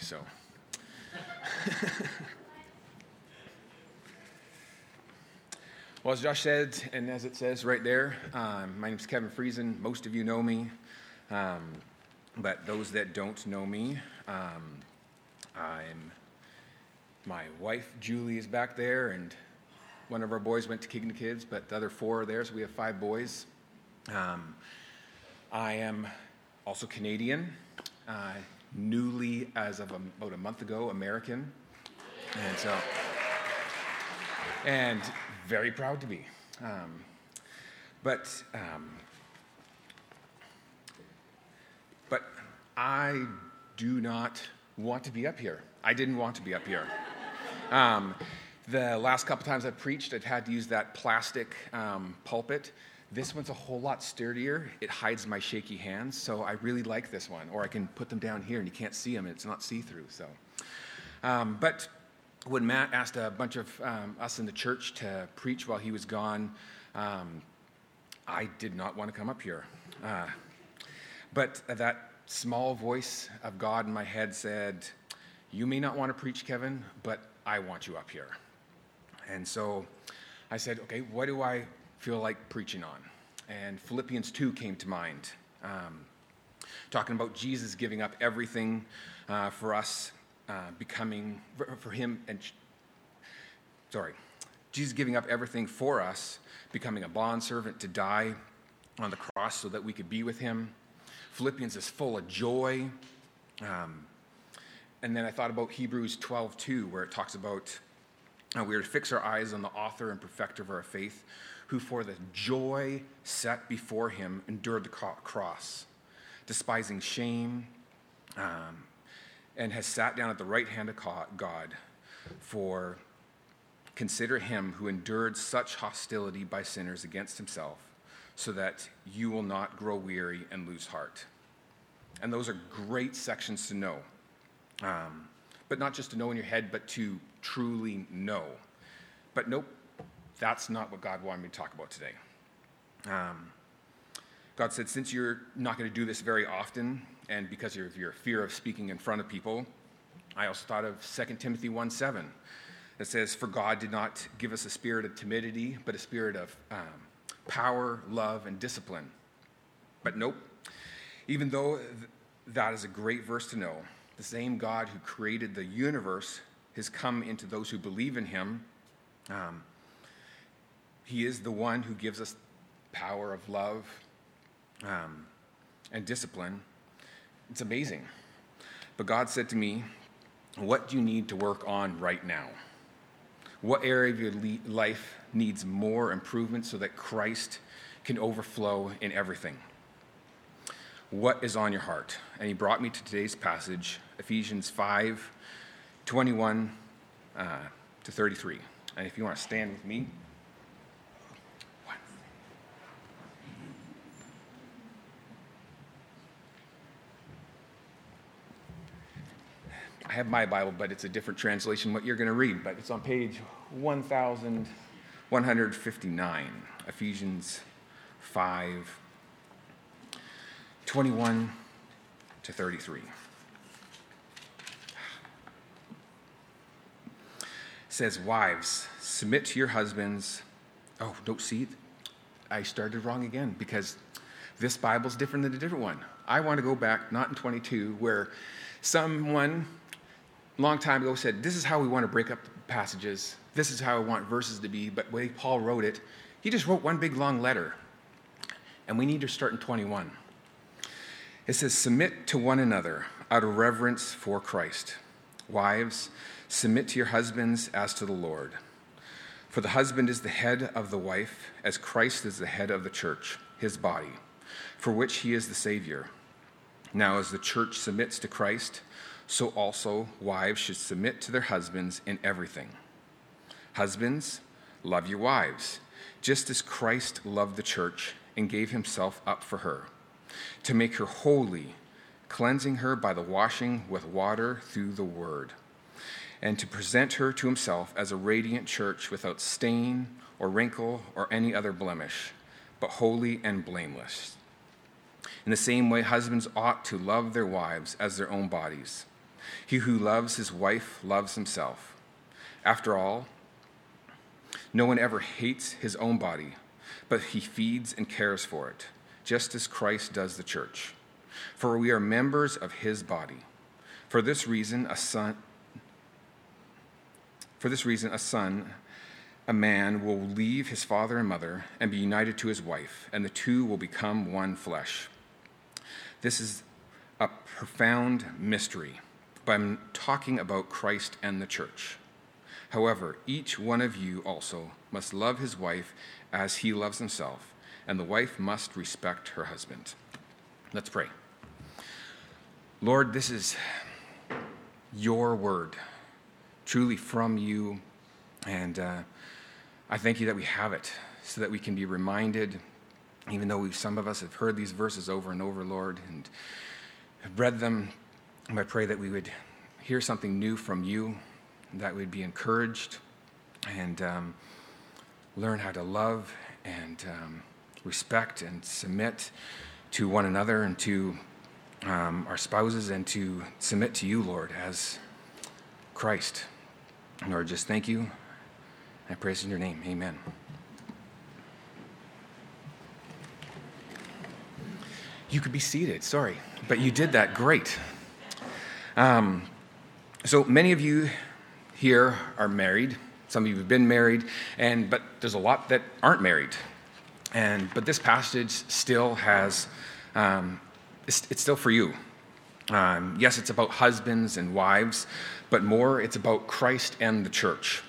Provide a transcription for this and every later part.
So. well, as Josh said, and as it says right there, um, my name is Kevin Friesen. Most of you know me, um, but those that don't know me, um, I'm my wife Julie is back there, and one of our boys went to King of Kids, but the other four are there, so we have five boys. Um, I am also Canadian, uh, newly, as of about a month ago, American, and so, and very proud to be. Um, but, um, but I do not want to be up here. I didn't want to be up here. Um, the last couple times I've preached, I've had to use that plastic um, pulpit. This one's a whole lot sturdier. It hides my shaky hands, so I really like this one. Or I can put them down here and you can't see them, and it's not see through. So, um, but when Matt asked a bunch of um, us in the church to preach while he was gone, um, I did not want to come up here. Uh, but that small voice of God in my head said, "You may not want to preach, Kevin, but I want you up here." And so I said, okay, what do I feel like preaching on? And Philippians 2 came to mind, um, talking about Jesus giving up everything uh, for us, uh, becoming, for, him, and sorry, Jesus giving up everything for us, becoming a bondservant to die on the cross so that we could be with him. Philippians is full of joy. Um, and then I thought about Hebrews 12, 2, where it talks about uh, we are to fix our eyes on the author and perfecter of our faith, who for the joy set before him endured the cross, despising shame, um, and has sat down at the right hand of God. For consider him who endured such hostility by sinners against himself, so that you will not grow weary and lose heart. And those are great sections to know. Um, but not just to know in your head, but to truly know. But nope, that's not what God wanted me to talk about today. Um, God said, since you're not going to do this very often, and because of your fear of speaking in front of people, I also thought of 2 Timothy 1 7. It says, For God did not give us a spirit of timidity, but a spirit of um, power, love, and discipline. But nope, even though th- that is a great verse to know, the same God who created the universe has come into those who believe in him. Um, he is the one who gives us power of love um, and discipline. It's amazing. But God said to me, What do you need to work on right now? What area of your life needs more improvement so that Christ can overflow in everything? What is on your heart? And he brought me to today's passage, Ephesians 5 21 uh, to 33. And if you want to stand with me. Have my Bible, but it's a different translation what you're going to read. But it's on page 1159, Ephesians 5 21 to 33. It says, Wives, submit to your husbands. Oh, don't see, it. I started wrong again because this Bible's different than a different one. I want to go back, not in 22, where someone long time ago said, This is how we want to break up the passages. This is how I want verses to be. But the way Paul wrote it, he just wrote one big long letter. And we need to start in 21. It says, Submit to one another out of reverence for Christ. Wives, submit to your husbands as to the Lord. For the husband is the head of the wife, as Christ is the head of the church, his body, for which he is the Savior. Now, as the church submits to Christ, so also wives should submit to their husbands in everything. Husbands, love your wives, just as Christ loved the church and gave himself up for her to make her holy, cleansing her by the washing with water through the word, and to present her to himself as a radiant church without stain or wrinkle or any other blemish, but holy and blameless. In the same way, husbands ought to love their wives as their own bodies. He who loves his wife loves himself. After all, no one ever hates his own body, but he feeds and cares for it, just as Christ does the church. For we are members of his body. For this reason, a son, for this reason, a son, a man will leave his father and mother and be united to his wife, and the two will become one flesh. This is a profound mystery, I'm talking about Christ and the church. However, each one of you also must love his wife as he loves himself, and the wife must respect her husband. Let's pray. Lord, this is your word, truly from you. And uh, I thank you that we have it so that we can be reminded, even though some of us have heard these verses over and over, Lord, and have read them. And I pray that we would hear something new from you, that we'd be encouraged and um, learn how to love and um, respect and submit to one another and to um, our spouses and to submit to you, Lord, as Christ. Lord, just thank you. I praise in your name. Amen. You could be seated, sorry, but you did that great. Um, so many of you here are married. Some of you have been married, and but there's a lot that aren't married. And but this passage still has um, it's, it's still for you. Um, yes, it's about husbands and wives, but more, it's about Christ and the church.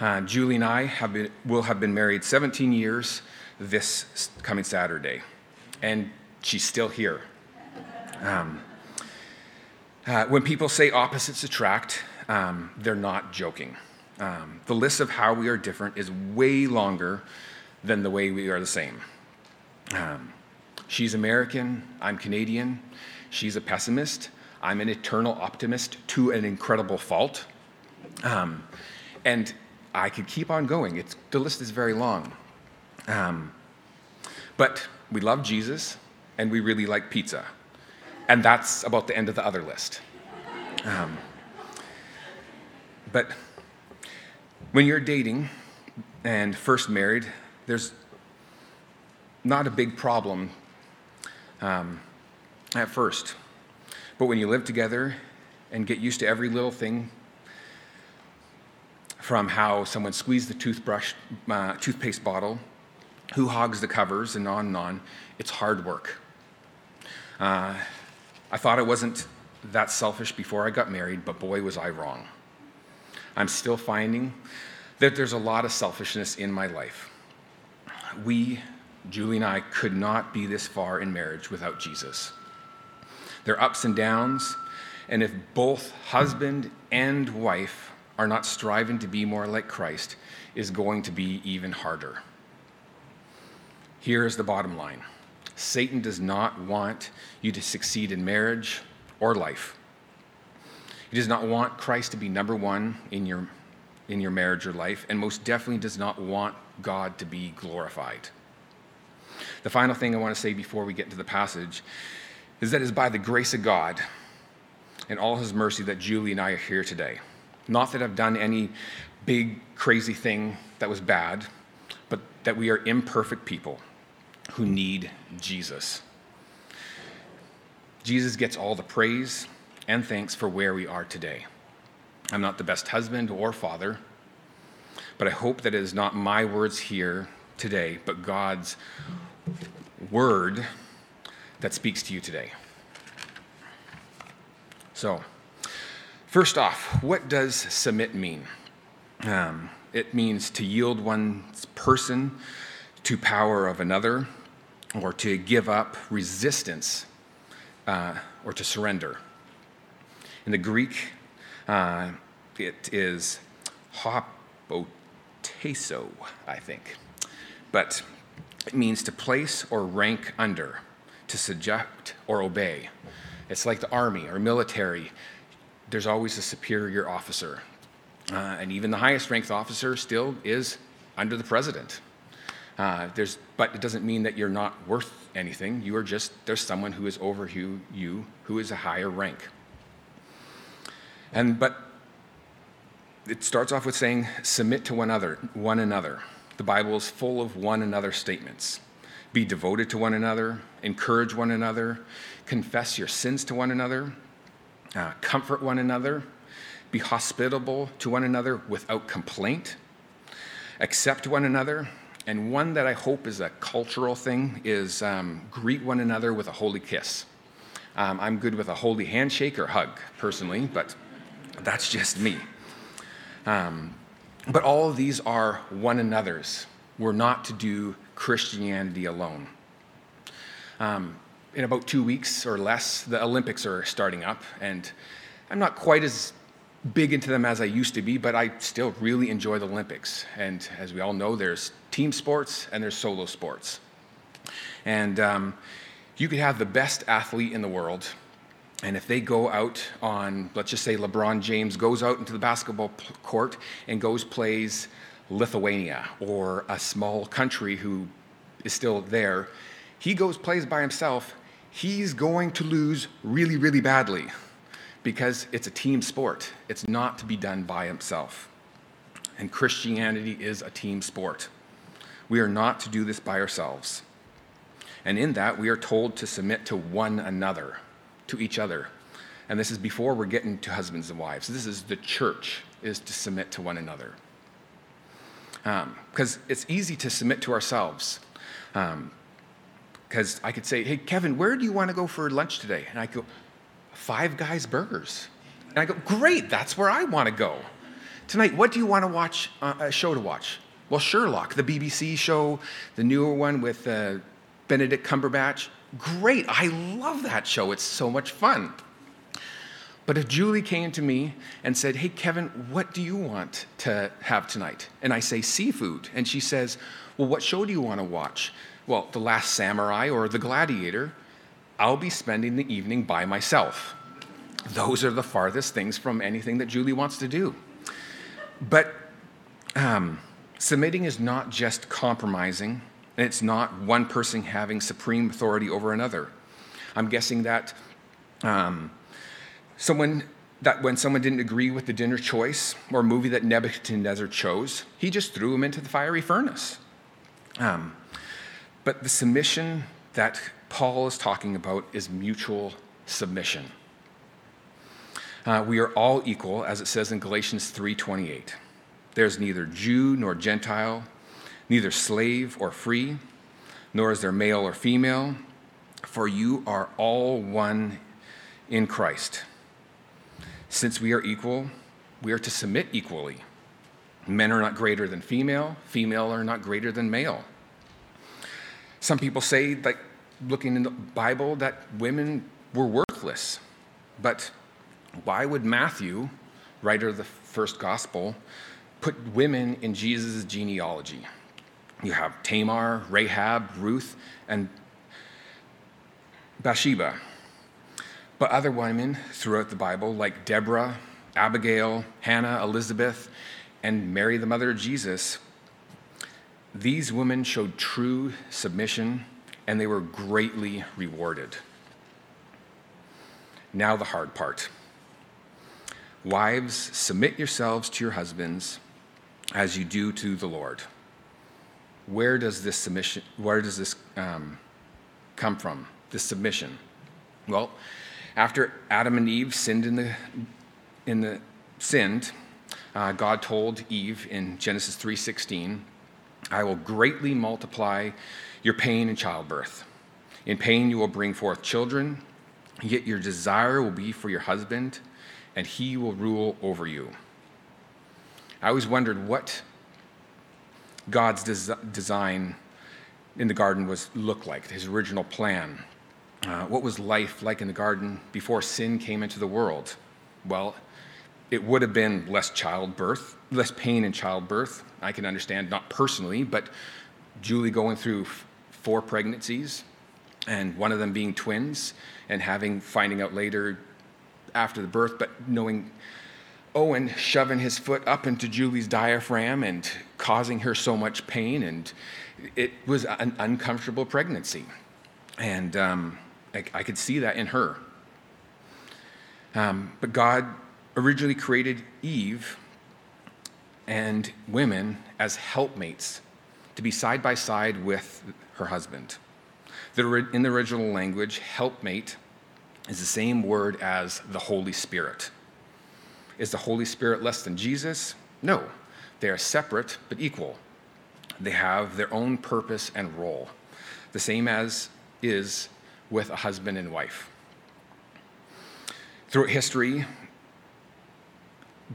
Uh, Julie and I have been, will have been married 17 years this coming Saturday, and she's still here. Um, uh, when people say opposites attract, um, they're not joking. Um, the list of how we are different is way longer than the way we are the same. Um, She's American, I'm Canadian. She's a pessimist, I'm an eternal optimist to an incredible fault. Um, and I could keep on going. It's, the list is very long. Um, but we love Jesus and we really like pizza. And that's about the end of the other list. Um, but when you're dating and first married, there's not a big problem um, at first. But when you live together and get used to every little thing, from how someone squeezed the toothbrush, uh, toothpaste bottle, who hogs the covers, and on and on, it's hard work. Uh, I thought I wasn't that selfish before I got married, but boy, was I wrong. I'm still finding that there's a lot of selfishness in my life. We Julie and I could not be this far in marriage without Jesus. There are ups and downs, and if both husband and wife are not striving to be more like Christ, is going to be even harder. Here is the bottom line Satan does not want you to succeed in marriage or life. He does not want Christ to be number one in your, in your marriage or life, and most definitely does not want God to be glorified. The final thing I want to say before we get into the passage is that it is by the grace of God and all his mercy that Julie and I are here today. Not that I've done any big, crazy thing that was bad, but that we are imperfect people who need Jesus. Jesus gets all the praise and thanks for where we are today. I'm not the best husband or father, but I hope that it is not my words here today, but God's word that speaks to you today. So, first off, what does submit mean? Um, it means to yield one's person to power of another, or to give up resistance, uh, or to surrender. In the Greek, uh, it is hopotasso, I think. But it means to place or rank under, to subject or obey. It's like the army or military. There's always a superior officer. Uh, and even the highest ranked officer still is under the president. Uh, there's, but it doesn't mean that you're not worth anything. You are just, there's someone who is over you, you who is a higher rank. And but it starts off with saying, submit to one another, one another. The Bible is full of one another statements. Be devoted to one another, encourage one another, confess your sins to one another, uh, comfort one another, be hospitable to one another without complaint, accept one another, and one that I hope is a cultural thing is um, greet one another with a holy kiss. Um, I'm good with a holy handshake or hug, personally, but that's just me. Um, but all of these are one another's. We're not to do Christianity alone. Um, in about two weeks or less, the Olympics are starting up, and I'm not quite as big into them as I used to be, but I still really enjoy the Olympics. And as we all know, there's team sports and there's solo sports. And um, you could have the best athlete in the world, and if they go out on, let's just say LeBron James goes out into the basketball court and goes plays Lithuania or a small country who is still there, he goes plays by himself, he's going to lose really, really badly because it's a team sport. It's not to be done by himself. And Christianity is a team sport. We are not to do this by ourselves. And in that, we are told to submit to one another, to each other. And this is before we're getting to husbands and wives. This is the church, is to submit to one another. Because um, it's easy to submit to ourselves. Because um, I could say, hey, Kevin, where do you want to go for lunch today? And I go, Five Guys Burgers. And I go, great, that's where I want to go. Tonight, what do you want to watch, uh, a show to watch? Well, Sherlock, the BBC show, the newer one with uh, Benedict Cumberbatch. Great, I love that show. It's so much fun. But if Julie came to me and said, Hey, Kevin, what do you want to have tonight? And I say, Seafood. And she says, Well, what show do you want to watch? Well, The Last Samurai or The Gladiator. I'll be spending the evening by myself. Those are the farthest things from anything that Julie wants to do. But um, submitting is not just compromising, and it's not one person having supreme authority over another. I'm guessing that um, someone that when someone didn't agree with the dinner choice or movie that Nebuchadnezzar chose, he just threw him into the fiery furnace. Um, but the submission that Paul is talking about is mutual submission. Uh, we are all equal, as it says in Galatians 3:28. There's neither Jew nor Gentile, neither slave or free, nor is there male or female, for you are all one in Christ. Since we are equal, we are to submit equally. Men are not greater than female, female are not greater than male. Some people say, like looking in the Bible, that women were worthless. But why would Matthew, writer of the first gospel, put women in Jesus' genealogy? You have Tamar, Rahab, Ruth, and Bathsheba. But other women throughout the Bible, like Deborah, Abigail, Hannah, Elizabeth, and Mary, the mother of Jesus, these women showed true submission and they were greatly rewarded. Now, the hard part. Wives, submit yourselves to your husbands as you do to the Lord. Where does this submission, where does this um, come from, this submission? Well, after Adam and Eve sinned in the, in the sinned, uh, God told Eve in Genesis 3:16, "I will greatly multiply your pain in childbirth. In pain, you will bring forth children, yet your desire will be for your husband, and he will rule over you. I always wondered what God's des- design in the garden was look like, his original plan. Uh, what was life like in the garden before sin came into the world? Well, it would have been less childbirth, less pain in childbirth. I can understand, not personally, but Julie going through four pregnancies, and one of them being twins, and having finding out later after the birth, but knowing Owen shoving his foot up into Julie's diaphragm and causing her so much pain, and it was an uncomfortable pregnancy. And um, I, I, could see that in her. Um, but God originally created Eve and women as helpmates to be side by side with her husband. in the original language, helpmate is the same word as the Holy Spirit. Is the Holy Spirit less than Jesus? No. They are separate but equal. They have their own purpose and role, the same as is with a husband and wife. Throughout history,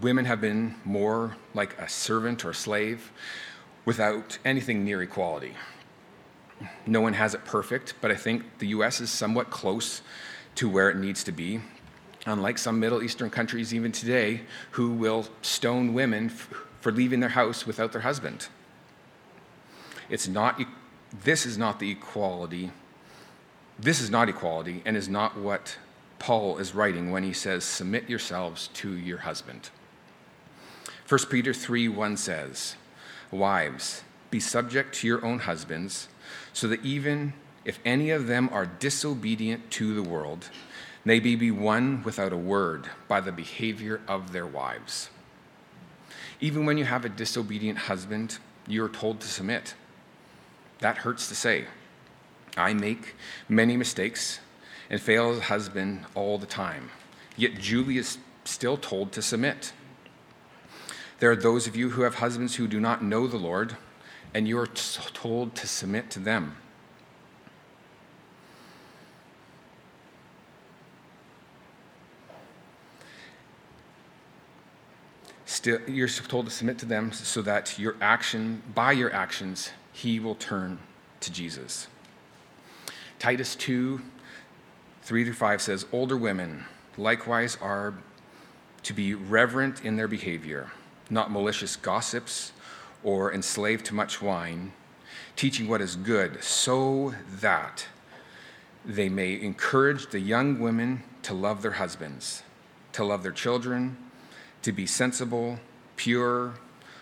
women have been more like a servant or slave without anything near equality. No one has it perfect, but I think the US is somewhat close to where it needs to be. Unlike some Middle Eastern countries, even today, who will stone women f- for leaving their house without their husband. It's not, this is not the equality. This is not equality and is not what Paul is writing when he says, Submit yourselves to your husband. 1 Peter 3 1 says, Wives, be subject to your own husbands, so that even if any of them are disobedient to the world, they may be won without a word by the behavior of their wives. Even when you have a disobedient husband, you are told to submit. That hurts to say. I make many mistakes and fail as a husband all the time. Yet Julie is still told to submit. There are those of you who have husbands who do not know the Lord, and you are told to submit to them. Still, you're told to submit to them so that your action, by your actions, he will turn to Jesus. Titus 2 3 through 5 says, Older women likewise are to be reverent in their behavior not malicious gossips or enslaved to much wine, teaching what is good, so that they may encourage the young women to love their husbands, to love their children, to be sensible, pure,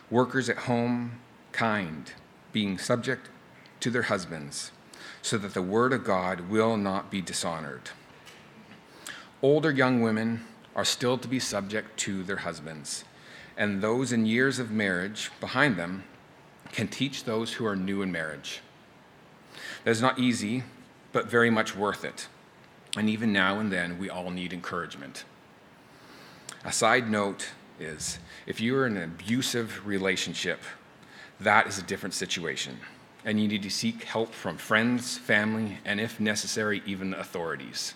workers at home, kind, being subject to their husbands, so that the word of God will not be dishonored. Older young women are still to be subject to their husbands and those in years of marriage behind them can teach those who are new in marriage. That is not easy, but very much worth it. And even now and then, we all need encouragement. A side note is if you're in an abusive relationship, that is a different situation. And you need to seek help from friends, family, and if necessary, even authorities.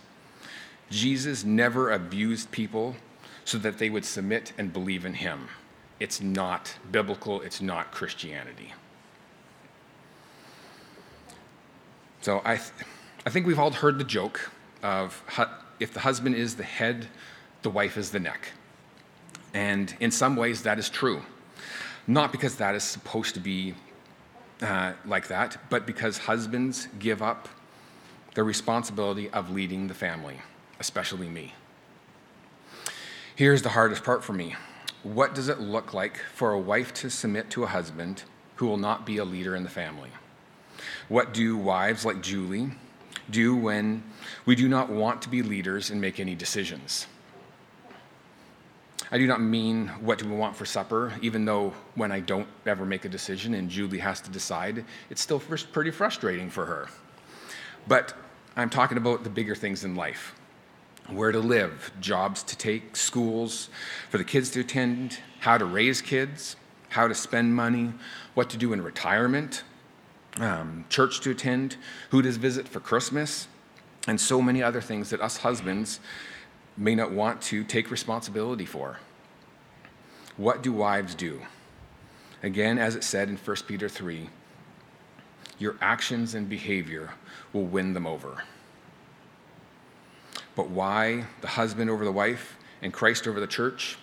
Jesus never abused people so that they would submit and believe in him. It's not biblical, it's not Christianity. So I, th- I think we've all heard the joke of hu- if the husband is the head, the wife is the neck. And in some ways, that is true. Not because that is supposed to be uh, like that, but because husbands give up the responsibility of leading the family, especially me. Here's the hardest part for me what does it look like for a wife to submit to a husband who will not be a leader in the family? What do wives like Julie do when we do not want to be leaders and make any decisions? I do not mean what do we want for supper, even though when I don't ever make a decision and Julie has to decide, it's still pretty frustrating for her. But I'm talking about the bigger things in life where to live, jobs to take, schools for the kids to attend, how to raise kids, how to spend money, what to do in retirement, um, church to attend, who to visit for Christmas, and so many other things that us husbands may not want to take responsibility for. What do wives do? Again, as it said in 1 Peter 3, your actions and behavior will win them over but why the husband over the wife and Christ over the church.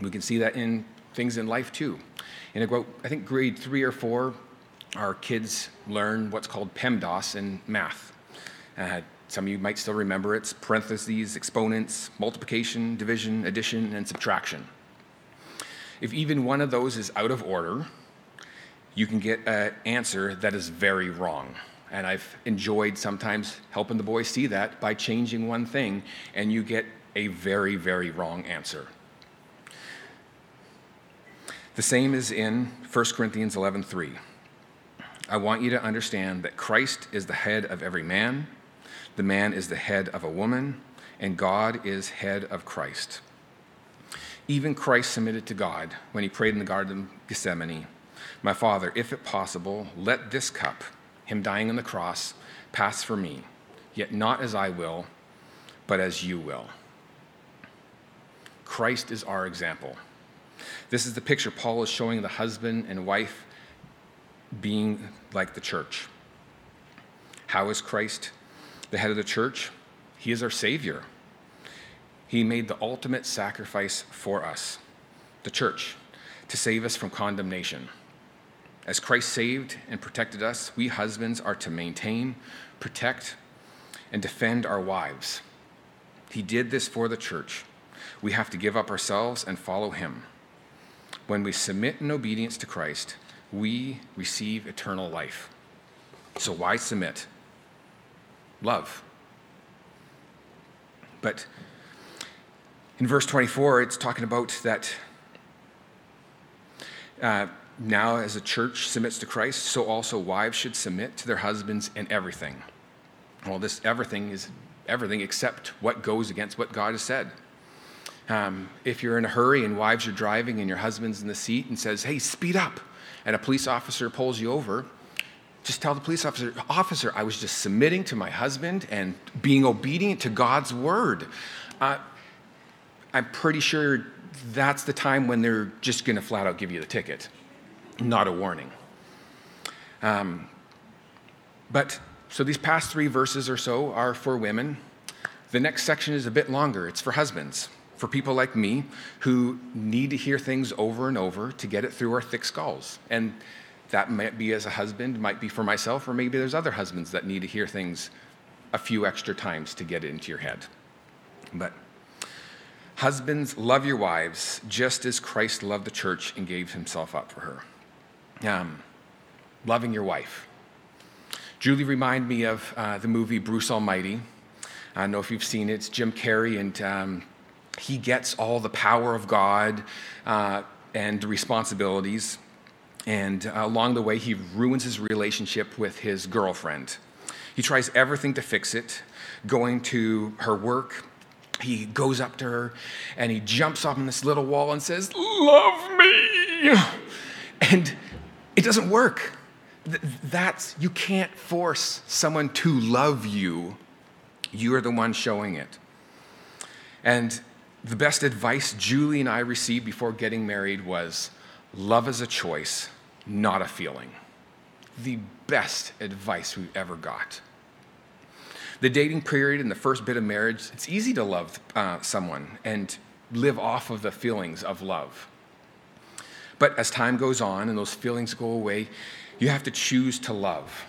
We can see that in things in life too. In a about, I think, grade three or four, our kids learn what's called PEMDAS in math. Uh, some of you might still remember it's parentheses, exponents, multiplication, division, addition, and subtraction. If even one of those is out of order, you can get an answer that is very wrong. And I've enjoyed sometimes helping the boys see that by changing one thing, and you get a very, very wrong answer. The same is in 1 Corinthians 11:3. I want you to understand that Christ is the head of every man, the man is the head of a woman, and God is head of Christ. Even Christ submitted to God when he prayed in the Garden of Gethsemane My Father, if it possible, let this cup, him dying on the cross, pass for me, yet not as I will, but as you will. Christ is our example. This is the picture Paul is showing the husband and wife being like the church. How is Christ the head of the church? He is our Savior. He made the ultimate sacrifice for us, the church, to save us from condemnation. As Christ saved and protected us, we husbands are to maintain, protect, and defend our wives. He did this for the church. We have to give up ourselves and follow Him. When we submit in obedience to Christ, we receive eternal life. So, why submit? Love. But in verse 24, it's talking about that uh, now, as a church submits to Christ, so also wives should submit to their husbands in everything. Well, this everything is everything except what goes against what God has said. Um, if you're in a hurry and wives are driving and your husband's in the seat and says, hey, speed up, and a police officer pulls you over, just tell the police officer, officer, I was just submitting to my husband and being obedient to God's word. Uh, I'm pretty sure that's the time when they're just going to flat out give you the ticket, not a warning. Um, but so these past three verses or so are for women. The next section is a bit longer, it's for husbands for people like me who need to hear things over and over to get it through our thick skulls. And that might be as a husband, might be for myself, or maybe there's other husbands that need to hear things a few extra times to get it into your head. But husbands, love your wives just as Christ loved the church and gave himself up for her. Um, loving your wife. Julie reminded me of uh, the movie Bruce Almighty. I don't know if you've seen it. It's Jim Carrey and um, he gets all the power of God uh, and responsibilities. And uh, along the way, he ruins his relationship with his girlfriend. He tries everything to fix it, going to her work. He goes up to her and he jumps up on this little wall and says, Love me. And it doesn't work. That's, you can't force someone to love you. You are the one showing it. And the best advice Julie and I received before getting married was love is a choice, not a feeling. The best advice we've ever got. The dating period and the first bit of marriage, it's easy to love uh, someone and live off of the feelings of love. But as time goes on and those feelings go away, you have to choose to love.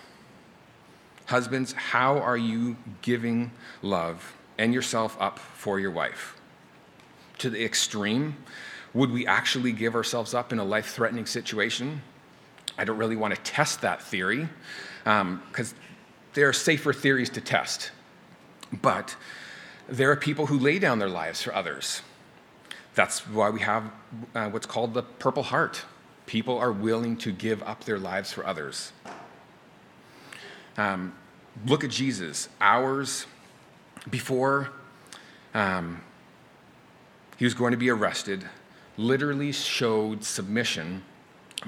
Husbands, how are you giving love and yourself up for your wife? to the extreme? Would we actually give ourselves up in a life threatening situation? I don't really want to test that theory because um, there are safer theories to test. But there are people who lay down their lives for others. That's why we have uh, what's called the Purple Heart. People are willing to give up their lives for others. Um, look at Jesus. Hours before um, he was going to be arrested, literally showed submission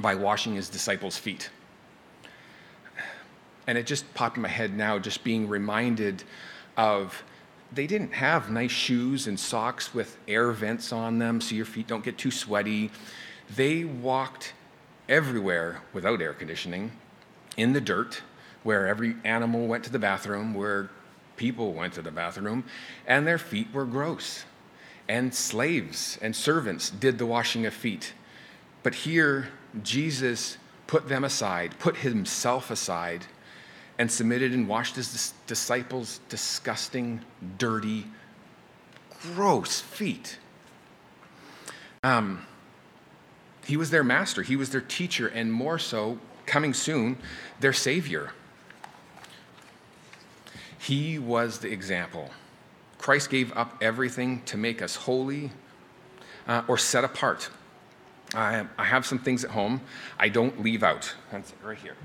by washing his disciples' feet. And it just popped in my head now, just being reminded of they didn't have nice shoes and socks with air vents on them so your feet don't get too sweaty. They walked everywhere without air conditioning, in the dirt, where every animal went to the bathroom, where people went to the bathroom, and their feet were gross and slaves and servants did the washing of feet. But here, Jesus put them aside, put himself aside, and submitted and washed his disciples' disgusting, dirty, gross feet. Um, he was their master, he was their teacher, and more so, coming soon, their savior. He was the example. Christ gave up everything to make us holy uh, or set apart. I, I have some things at home I don't leave out. That's right here.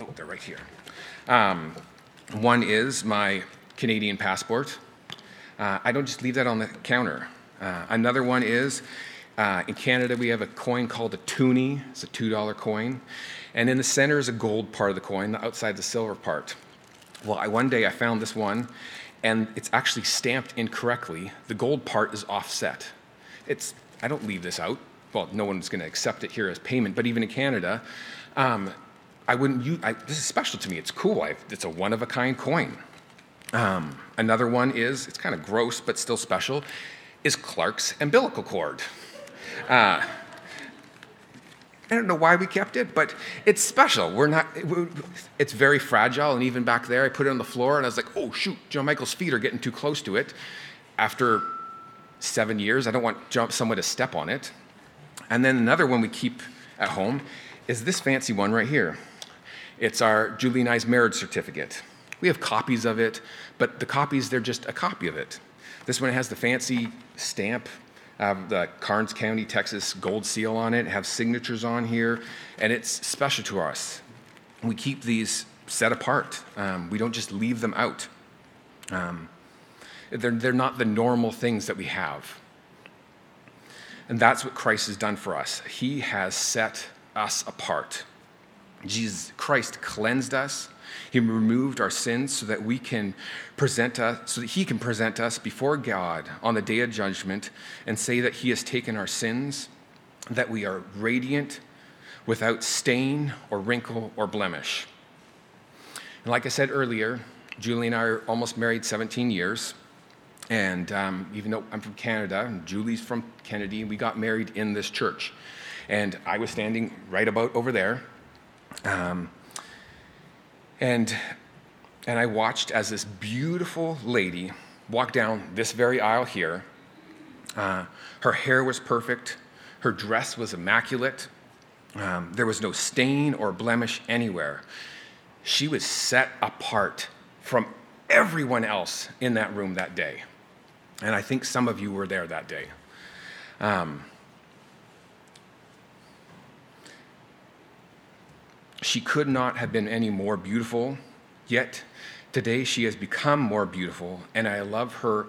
Oh, they're right here. Um, one is my Canadian passport. Uh, I don't just leave that on the counter. Uh, another one is uh, in Canada, we have a coin called a toonie. It's a $2 coin. And in the center is a gold part of the coin, the outside the silver part. Well, I, one day I found this one, and it's actually stamped incorrectly. The gold part is offset. It's, I don't leave this out. Well, no one's going to accept it here as payment, but even in Canada, um, I wouldn't use, I, this is special to me. It's cool. I've, it's a one of a kind coin. Um, another one is, it's kind of gross, but still special, is Clark's umbilical cord. Uh, I don't know why we kept it, but it's special. We're not, it's very fragile, and even back there, I put it on the floor, and I was like, oh, shoot, John Michael's feet are getting too close to it. After seven years, I don't want someone to step on it. And then another one we keep at home is this fancy one right here. It's our Julie and I's marriage certificate. We have copies of it, but the copies, they're just a copy of it. This one has the fancy stamp have the Karnes County, Texas gold seal on it, have signatures on here, and it's special to us. We keep these set apart. Um, we don't just leave them out. Um, they're, they're not the normal things that we have. And that's what Christ has done for us. He has set us apart. Jesus Christ cleansed us. He removed our sins so that we can present us, so that He can present us before God on the day of judgment and say that He has taken our sins, that we are radiant, without stain or wrinkle or blemish. And like I said earlier, Julie and I are almost married 17 years. And um, even though I'm from Canada, and Julie's from Kenedy, we got married in this church. And I was standing right about over there. Um, and, and I watched as this beautiful lady walked down this very aisle here. Uh, her hair was perfect, her dress was immaculate, um, there was no stain or blemish anywhere. She was set apart from everyone else in that room that day. And I think some of you were there that day. Um, She could not have been any more beautiful, yet today she has become more beautiful, and I love her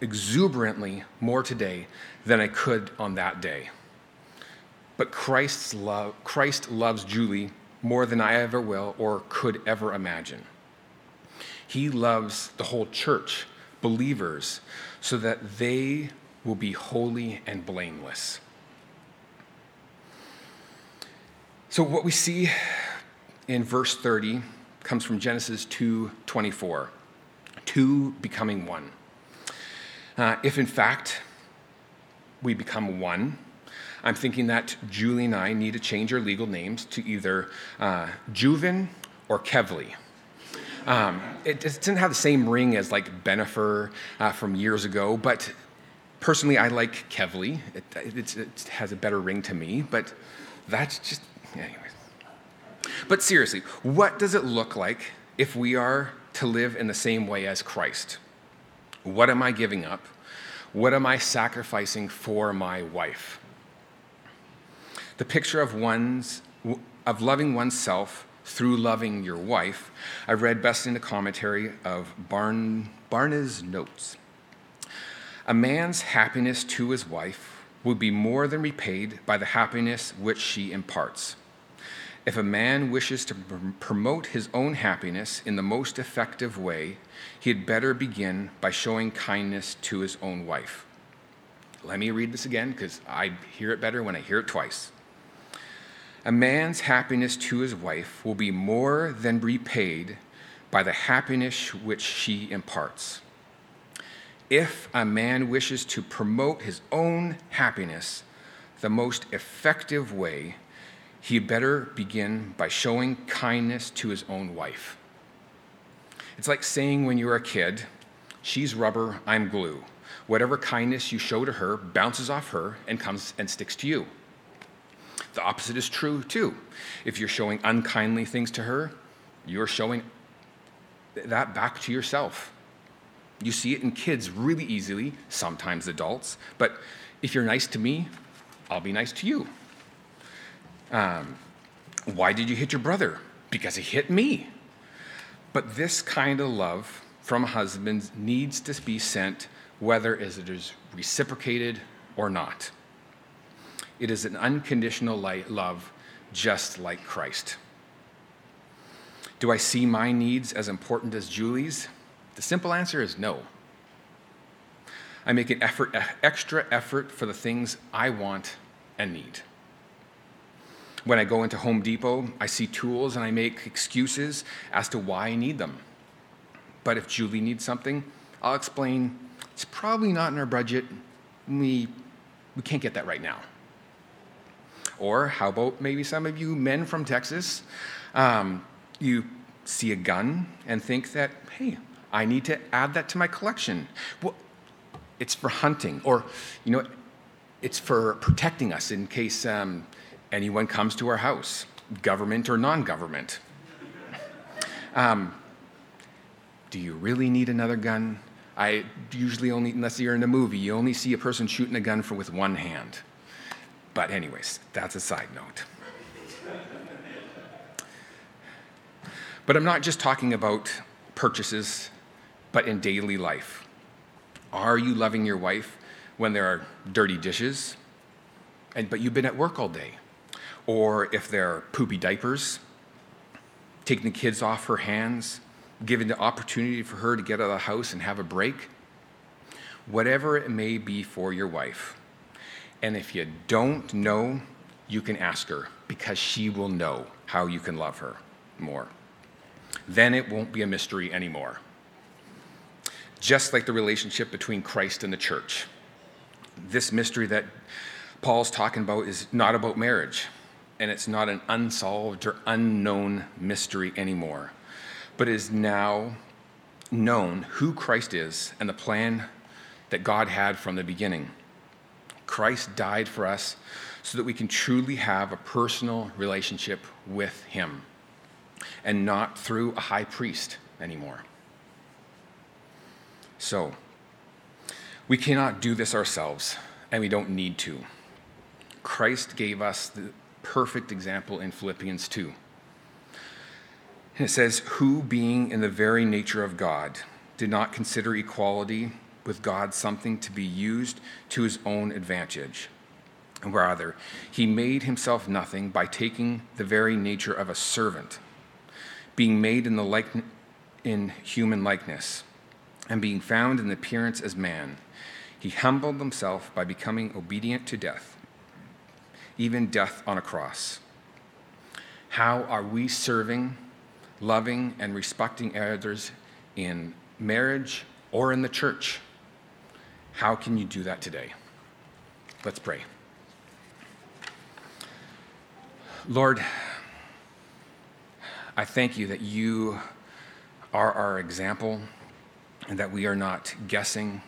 exuberantly more today than I could on that day. But Christ's love, Christ loves Julie more than I ever will or could ever imagine. He loves the whole church, believers, so that they will be holy and blameless. So what we see in verse 30 comes from Genesis 2:24. Two becoming one. Uh, if in fact we become one, I'm thinking that Julie and I need to change our legal names to either uh, Juven or Kevly. Um, it, it, doesn't have the same ring as like Bennifer uh, from years ago, but personally, I like Kevly. It, it, has a better ring to me, but that's just anyways. But seriously, what does it look like if we are to live in the same way as Christ? What am I giving up? What am I sacrificing for my wife? The picture of one's of loving oneself through loving your wife, I read best in the commentary of Barn, Barnes' notes. A man's happiness to his wife will be more than repaid by the happiness which she imparts. If a man wishes to promote his own happiness in the most effective way, he had better begin by showing kindness to his own wife. Let me read this again because I hear it better when I hear it twice. A man's happiness to his wife will be more than repaid by the happiness which she imparts. If a man wishes to promote his own happiness, the most effective way he better begin by showing kindness to his own wife. It's like saying when you're a kid, she's rubber, I'm glue. Whatever kindness you show to her bounces off her and comes and sticks to you. The opposite is true too. If you're showing unkindly things to her, you're showing that back to yourself. You see it in kids really easily, sometimes adults, but if you're nice to me, I'll be nice to you. Um, why did you hit your brother? Because he hit me. But this kind of love from husbands needs to be sent whether it is reciprocated or not. It is an unconditional love, just like Christ. Do I see my needs as important as Julie's? The simple answer is no. I make an effort, extra effort for the things I want and need. When I go into Home Depot, I see tools and I make excuses as to why I need them. But if Julie needs something, I'll explain it's probably not in our budget. We, we can't get that right now. Or how about maybe some of you men from Texas? Um, you see a gun and think that, hey, I need to add that to my collection. Well, it's for hunting, or, you know, it's for protecting us in case um, anyone comes to our house, government or non government. Um, do you really need another gun? I usually only, unless you're in a movie, you only see a person shooting a gun for, with one hand. But, anyways, that's a side note. But I'm not just talking about purchases, but in daily life. Are you loving your wife when there are dirty dishes, and, but you've been at work all day? Or if there are poopy diapers, taking the kids off her hands, giving the opportunity for her to get out of the house and have a break? Whatever it may be for your wife. And if you don't know, you can ask her because she will know how you can love her more then it won't be a mystery anymore. Just like the relationship between Christ and the church. This mystery that Paul's talking about is not about marriage, and it's not an unsolved or unknown mystery anymore, but is now known who Christ is and the plan that God had from the beginning. Christ died for us so that we can truly have a personal relationship with Him and not through a high priest anymore. So, we cannot do this ourselves, and we don't need to. Christ gave us the perfect example in Philippians 2. And it says, Who, being in the very nature of God, did not consider equality with God something to be used to his own advantage. Rather, he made himself nothing by taking the very nature of a servant being made in, the like, in human likeness, and being found in appearance as man, he humbled himself by becoming obedient to death, even death on a cross. How are we serving, loving, and respecting others in marriage or in the church? How can you do that today? Let's pray. Lord, I thank you that you are our example and that we are not guessing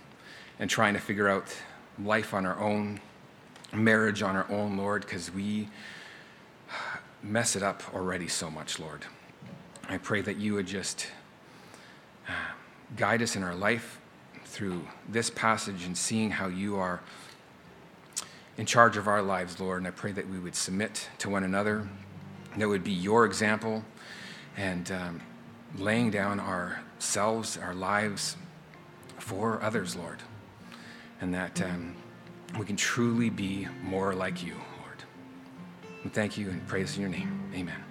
and trying to figure out life on our own, marriage on our own, Lord, because we mess it up already so much, Lord. I pray that you would just uh, guide us in our life through this passage and seeing how you are in charge of our lives, Lord. And I pray that we would submit to one another, that would be your example and um, laying down ourselves, our lives for others, Lord. And that um, we can truly be more like you, Lord. And thank you and praise in your name. Amen.